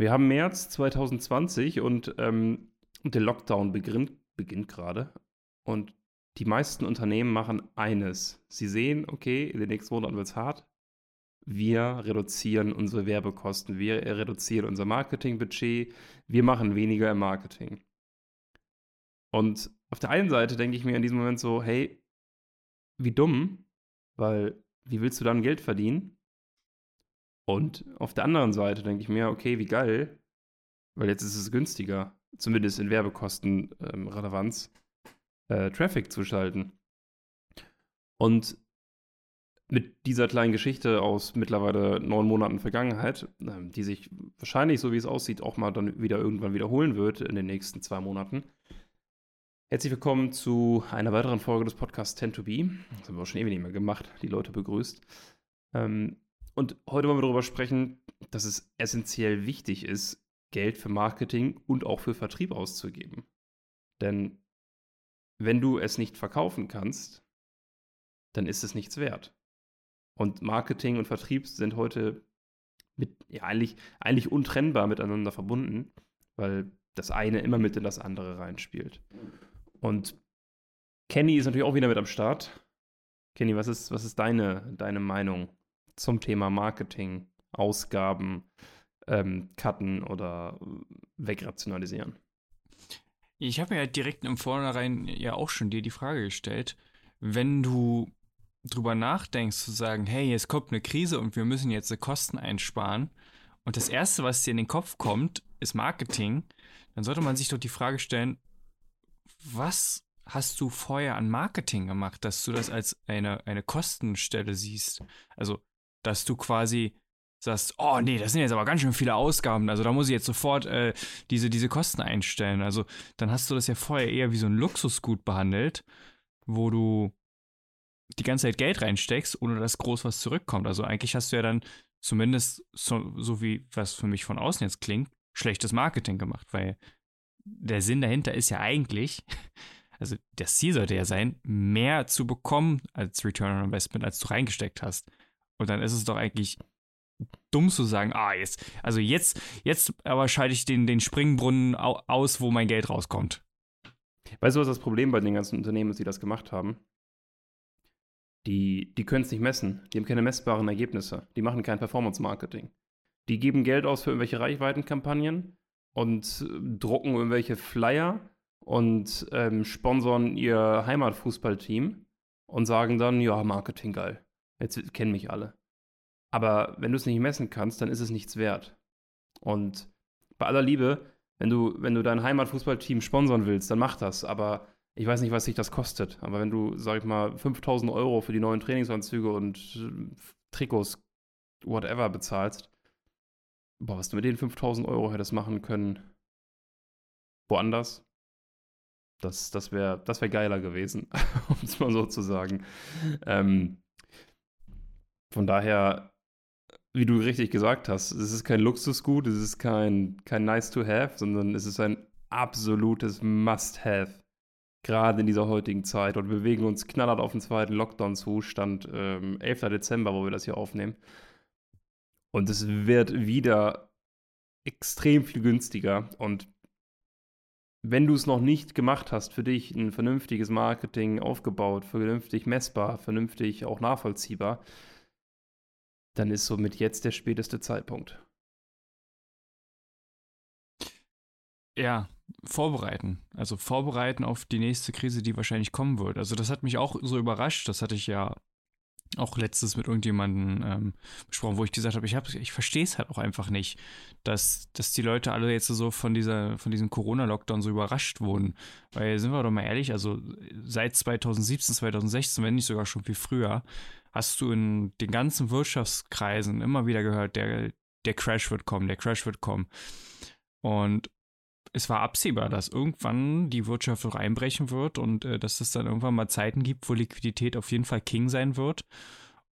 Wir haben März 2020 und ähm, der Lockdown beginnt, beginnt gerade. Und die meisten Unternehmen machen eines. Sie sehen, okay, in den nächsten Monaten wird es hart. Wir reduzieren unsere Werbekosten, wir reduzieren unser Marketingbudget, wir machen weniger im Marketing. Und auf der einen Seite denke ich mir in diesem Moment so, hey, wie dumm, weil wie willst du dann Geld verdienen? Und auf der anderen Seite denke ich mir, okay, wie geil, weil jetzt ist es günstiger, zumindest in Werbekostenrelevanz, ähm, äh, Traffic zu schalten. Und mit dieser kleinen Geschichte aus mittlerweile neun Monaten Vergangenheit, äh, die sich wahrscheinlich, so wie es aussieht, auch mal dann wieder irgendwann wiederholen wird in den nächsten zwei Monaten. Herzlich willkommen zu einer weiteren Folge des Podcasts Tend to Be. Das haben wir auch schon ewig nicht mehr gemacht, die Leute begrüßt. Ähm, und heute wollen wir darüber sprechen, dass es essentiell wichtig ist, Geld für Marketing und auch für Vertrieb auszugeben. Denn wenn du es nicht verkaufen kannst, dann ist es nichts wert. Und Marketing und Vertrieb sind heute mit, ja, eigentlich, eigentlich untrennbar miteinander verbunden, weil das eine immer mit in das andere reinspielt. Und Kenny ist natürlich auch wieder mit am Start. Kenny, was ist, was ist deine, deine Meinung zum Thema Marketing, Ausgaben, ähm, cutten oder wegrationalisieren? Ich habe mir ja direkt im Vornherein ja auch schon dir die Frage gestellt, wenn du drüber nachdenkst, zu sagen, hey, jetzt kommt eine Krise und wir müssen jetzt Kosten einsparen und das Erste, was dir in den Kopf kommt, ist Marketing, dann sollte man sich doch die Frage stellen, was hast du vorher an Marketing gemacht, dass du das als eine, eine Kostenstelle siehst? Also, dass du quasi sagst, oh nee, das sind jetzt aber ganz schön viele Ausgaben, also da muss ich jetzt sofort äh, diese, diese Kosten einstellen. Also dann hast du das ja vorher eher wie so ein Luxusgut behandelt, wo du die ganze Zeit Geld reinsteckst, ohne dass groß was zurückkommt. Also eigentlich hast du ja dann zumindest, so, so wie was für mich von außen jetzt klingt, schlechtes Marketing gemacht, weil der Sinn dahinter ist ja eigentlich, also das Ziel sollte ja sein, mehr zu bekommen als Return on Investment, als du reingesteckt hast. Und dann ist es doch eigentlich dumm zu sagen, ah, jetzt, also jetzt, jetzt aber schalte ich den, den Springbrunnen aus, wo mein Geld rauskommt. Weißt du, was das Problem bei den ganzen Unternehmen ist, die das gemacht haben? Die, die können es nicht messen. Die haben keine messbaren Ergebnisse. Die machen kein Performance-Marketing. Die geben Geld aus für irgendwelche Reichweitenkampagnen und äh, drucken irgendwelche Flyer und ähm, sponsern ihr Heimatfußballteam und sagen dann, ja, Marketing geil. Jetzt kennen mich alle. Aber wenn du es nicht messen kannst, dann ist es nichts wert. Und bei aller Liebe, wenn du, wenn du dein Heimatfußballteam sponsern willst, dann mach das. Aber ich weiß nicht, was sich das kostet. Aber wenn du, sag ich mal, 5000 Euro für die neuen Trainingsanzüge und äh, Trikots, whatever, bezahlst, boah, was du mit den 5000 Euro hättest machen können, woanders, das, das wäre das wär geiler gewesen, um es mal so zu sagen. Ähm, von daher, wie du richtig gesagt hast, es ist kein Luxusgut, es ist kein, kein nice to have, sondern es ist ein absolutes Must-have. Gerade in dieser heutigen Zeit. Und wir bewegen uns knallhart auf den zweiten Lockdown-Zustand, ähm, 11. Dezember, wo wir das hier aufnehmen. Und es wird wieder extrem viel günstiger. Und wenn du es noch nicht gemacht hast, für dich ein vernünftiges Marketing aufgebaut, vernünftig messbar, vernünftig auch nachvollziehbar, dann ist somit jetzt der späteste Zeitpunkt. Ja, vorbereiten. Also vorbereiten auf die nächste Krise, die wahrscheinlich kommen wird. Also das hat mich auch so überrascht. Das hatte ich ja auch letztes mit irgendjemandem ähm, besprochen, wo ich gesagt habe, ich, hab, ich verstehe es halt auch einfach nicht, dass, dass die Leute alle jetzt so von, dieser, von diesem Corona-Lockdown so überrascht wurden. Weil, sind wir doch mal ehrlich, also seit 2017, 2016, wenn nicht sogar schon viel früher, hast du in den ganzen Wirtschaftskreisen immer wieder gehört, der, der Crash wird kommen, der Crash wird kommen. Und es war absehbar, dass irgendwann die Wirtschaft auch einbrechen wird und äh, dass es dann irgendwann mal Zeiten gibt, wo Liquidität auf jeden Fall King sein wird.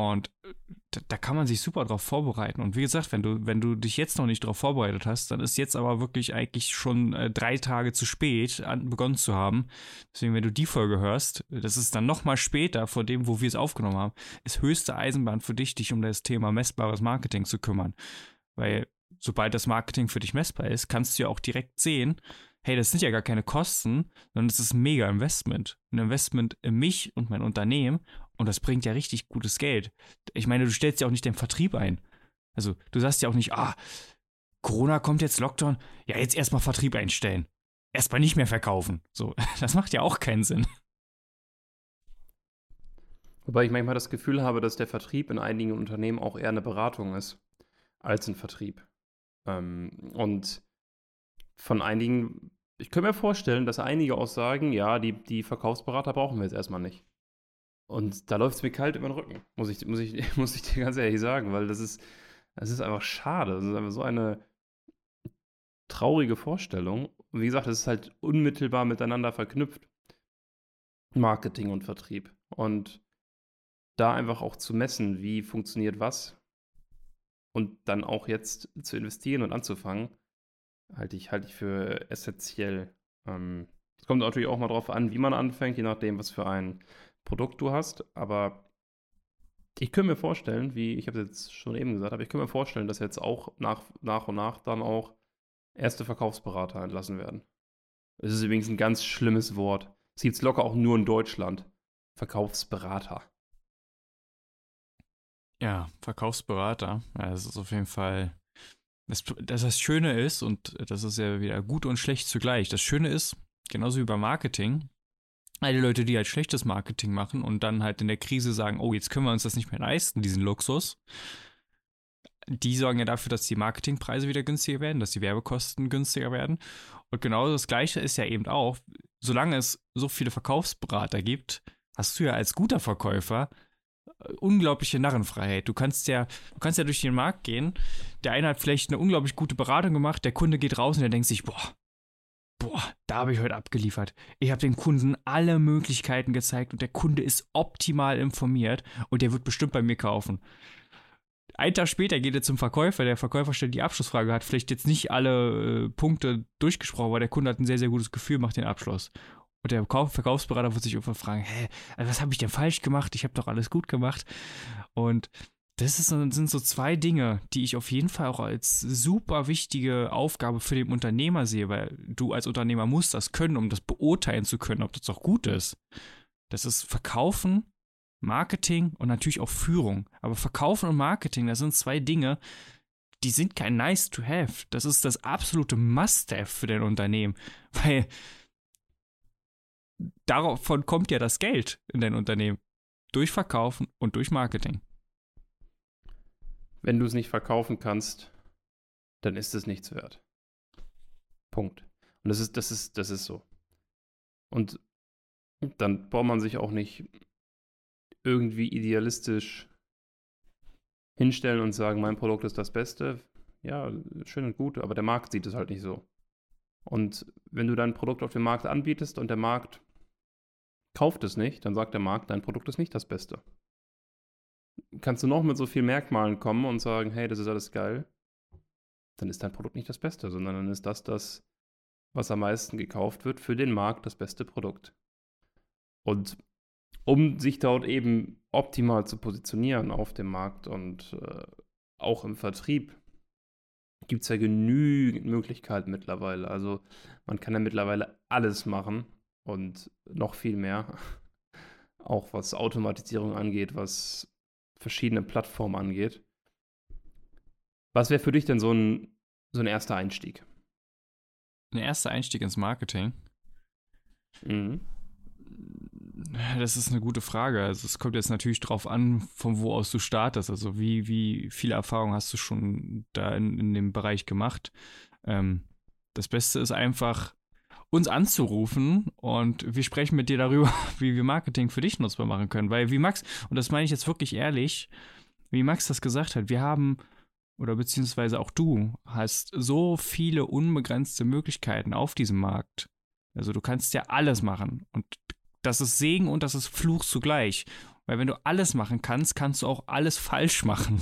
Und äh, da, da, kann man sich super drauf vorbereiten. Und wie gesagt, wenn du, wenn du dich jetzt noch nicht drauf vorbereitet hast, dann ist jetzt aber wirklich eigentlich schon äh, drei Tage zu spät an, begonnen zu haben. Deswegen, wenn du die Folge hörst, das ist dann noch mal später vor dem, wo wir es aufgenommen haben, ist höchste Eisenbahn für dich, dich um das Thema messbares Marketing zu kümmern. Weil sobald das Marketing für dich messbar ist, kannst du ja auch direkt sehen, hey, das sind ja gar keine Kosten, sondern das ist ein mega Investment. Ein Investment in mich und mein Unternehmen und das bringt ja richtig gutes Geld. Ich meine, du stellst ja auch nicht den Vertrieb ein. Also, du sagst ja auch nicht, ah, Corona kommt jetzt, Lockdown, ja, jetzt erstmal Vertrieb einstellen. Erstmal nicht mehr verkaufen. So, das macht ja auch keinen Sinn. Wobei ich manchmal das Gefühl habe, dass der Vertrieb in einigen Unternehmen auch eher eine Beratung ist als ein Vertrieb. Ähm, und von einigen, ich könnte mir vorstellen, dass einige auch sagen, ja, die, die Verkaufsberater brauchen wir jetzt erstmal nicht. Und da läuft es mir kalt über den Rücken, muss ich, muss, ich, muss ich dir ganz ehrlich sagen, weil das ist, das ist einfach schade. Das ist einfach so eine traurige Vorstellung. Wie gesagt, es ist halt unmittelbar miteinander verknüpft. Marketing und Vertrieb. Und da einfach auch zu messen, wie funktioniert was und dann auch jetzt zu investieren und anzufangen, halte ich, halte ich für essentiell. Ähm, es kommt natürlich auch mal darauf an, wie man anfängt, je nachdem, was für ein Produkt du hast. Aber ich könnte mir vorstellen, wie ich habe es jetzt schon eben gesagt, aber ich könnte mir vorstellen, dass jetzt auch nach, nach und nach dann auch erste Verkaufsberater entlassen werden. Es ist übrigens ein ganz schlimmes Wort. Es gibt es locker auch nur in Deutschland. Verkaufsberater. Ja, Verkaufsberater. Ja, das ist auf jeden Fall. Das, das, das Schöne ist, und das ist ja wieder gut und schlecht zugleich. Das Schöne ist, genauso wie beim Marketing, all die Leute, die halt schlechtes Marketing machen und dann halt in der Krise sagen, oh, jetzt können wir uns das nicht mehr leisten, diesen Luxus, die sorgen ja dafür, dass die Marketingpreise wieder günstiger werden, dass die Werbekosten günstiger werden. Und genau das Gleiche ist ja eben auch, solange es so viele Verkaufsberater gibt, hast du ja als guter Verkäufer äh, unglaubliche Narrenfreiheit. Du kannst ja, du kannst ja durch den Markt gehen. Der eine hat vielleicht eine unglaublich gute Beratung gemacht, der Kunde geht raus und der denkt sich, boah, boah, da habe ich heute abgeliefert. Ich habe dem Kunden alle Möglichkeiten gezeigt und der Kunde ist optimal informiert und der wird bestimmt bei mir kaufen. Ein Tag später geht er zum Verkäufer. Der Verkäufer stellt die Abschlussfrage, hat vielleicht jetzt nicht alle äh, Punkte durchgesprochen, aber der Kunde hat ein sehr, sehr gutes Gefühl, macht den Abschluss. Und der Verkaufsberater wird sich irgendwann fragen, hä, was habe ich denn falsch gemacht? Ich habe doch alles gut gemacht. Und das ist, sind so zwei Dinge, die ich auf jeden Fall auch als super wichtige Aufgabe für den Unternehmer sehe, weil du als Unternehmer musst das können, um das beurteilen zu können, ob das auch gut ist. Das ist Verkaufen, Marketing und natürlich auch Führung. Aber Verkaufen und Marketing, das sind zwei Dinge, die sind kein nice to have. Das ist das absolute Must-have für dein Unternehmen, weil davon kommt ja das Geld in dein Unternehmen. Durch Verkaufen und durch Marketing. Wenn du es nicht verkaufen kannst, dann ist es nichts wert. Punkt. Und das ist, das ist, das ist so. Und dann braucht man sich auch nicht irgendwie idealistisch hinstellen und sagen, mein Produkt ist das Beste. Ja, schön und gut, aber der Markt sieht es halt nicht so. Und wenn du dein Produkt auf dem Markt anbietest und der Markt kauft es nicht, dann sagt der Markt, dein Produkt ist nicht das Beste kannst du noch mit so vielen Merkmalen kommen und sagen, hey, das ist alles geil, dann ist dein Produkt nicht das Beste, sondern dann ist das das, was am meisten gekauft wird, für den Markt das beste Produkt. Und um sich dort eben optimal zu positionieren auf dem Markt und äh, auch im Vertrieb, gibt es ja genügend Möglichkeiten mittlerweile. Also man kann ja mittlerweile alles machen und noch viel mehr. Auch was Automatisierung angeht, was verschiedene Plattformen angeht. Was wäre für dich denn so ein, so ein erster Einstieg? Ein erster Einstieg ins Marketing? Mhm. Das ist eine gute Frage. Also es kommt jetzt natürlich drauf an, von wo aus du startest. Also wie, wie viele Erfahrungen hast du schon da in, in dem Bereich gemacht? Ähm, das Beste ist einfach, uns anzurufen und wir sprechen mit dir darüber, wie wir Marketing für dich nutzbar machen können. Weil wie Max, und das meine ich jetzt wirklich ehrlich, wie Max das gesagt hat, wir haben, oder beziehungsweise auch du, hast so viele unbegrenzte Möglichkeiten auf diesem Markt. Also du kannst ja alles machen. Und das ist Segen und das ist Fluch zugleich. Weil wenn du alles machen kannst, kannst du auch alles falsch machen.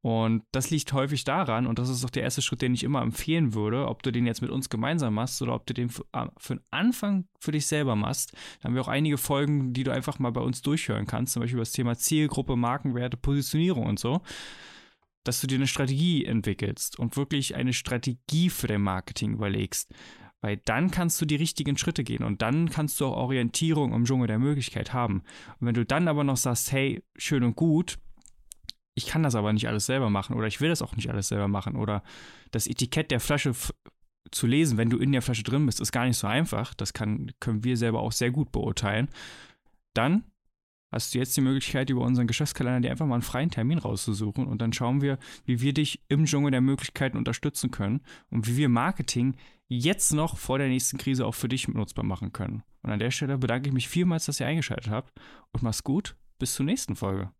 Und das liegt häufig daran, und das ist auch der erste Schritt, den ich immer empfehlen würde, ob du den jetzt mit uns gemeinsam machst oder ob du den für, ah, für den Anfang für dich selber machst. Da haben wir auch einige Folgen, die du einfach mal bei uns durchhören kannst, zum Beispiel über das Thema Zielgruppe, Markenwerte, Positionierung und so. dass du dir eine Strategie entwickelst und wirklich eine Strategie für dein Marketing überlegst. Weil dann kannst du die richtigen Schritte gehen und dann kannst du auch Orientierung im Dschungel der Möglichkeit haben. Und wenn du dann aber noch sagst, hey, schön und gut, ich kann das aber nicht alles selber machen oder ich will das auch nicht alles selber machen oder das Etikett der Flasche zu lesen, wenn du in der Flasche drin bist, ist gar nicht so einfach. Das kann, können wir selber auch sehr gut beurteilen. Dann hast du jetzt die Möglichkeit, über unseren Geschäftskalender dir einfach mal einen freien Termin rauszusuchen und dann schauen wir, wie wir dich im Dschungel der Möglichkeiten unterstützen können und wie wir Marketing jetzt noch vor der nächsten Krise auch für dich nutzbar machen können. Und an der Stelle bedanke ich mich vielmals, dass ihr eingeschaltet habt und mach's gut. Bis zur nächsten Folge.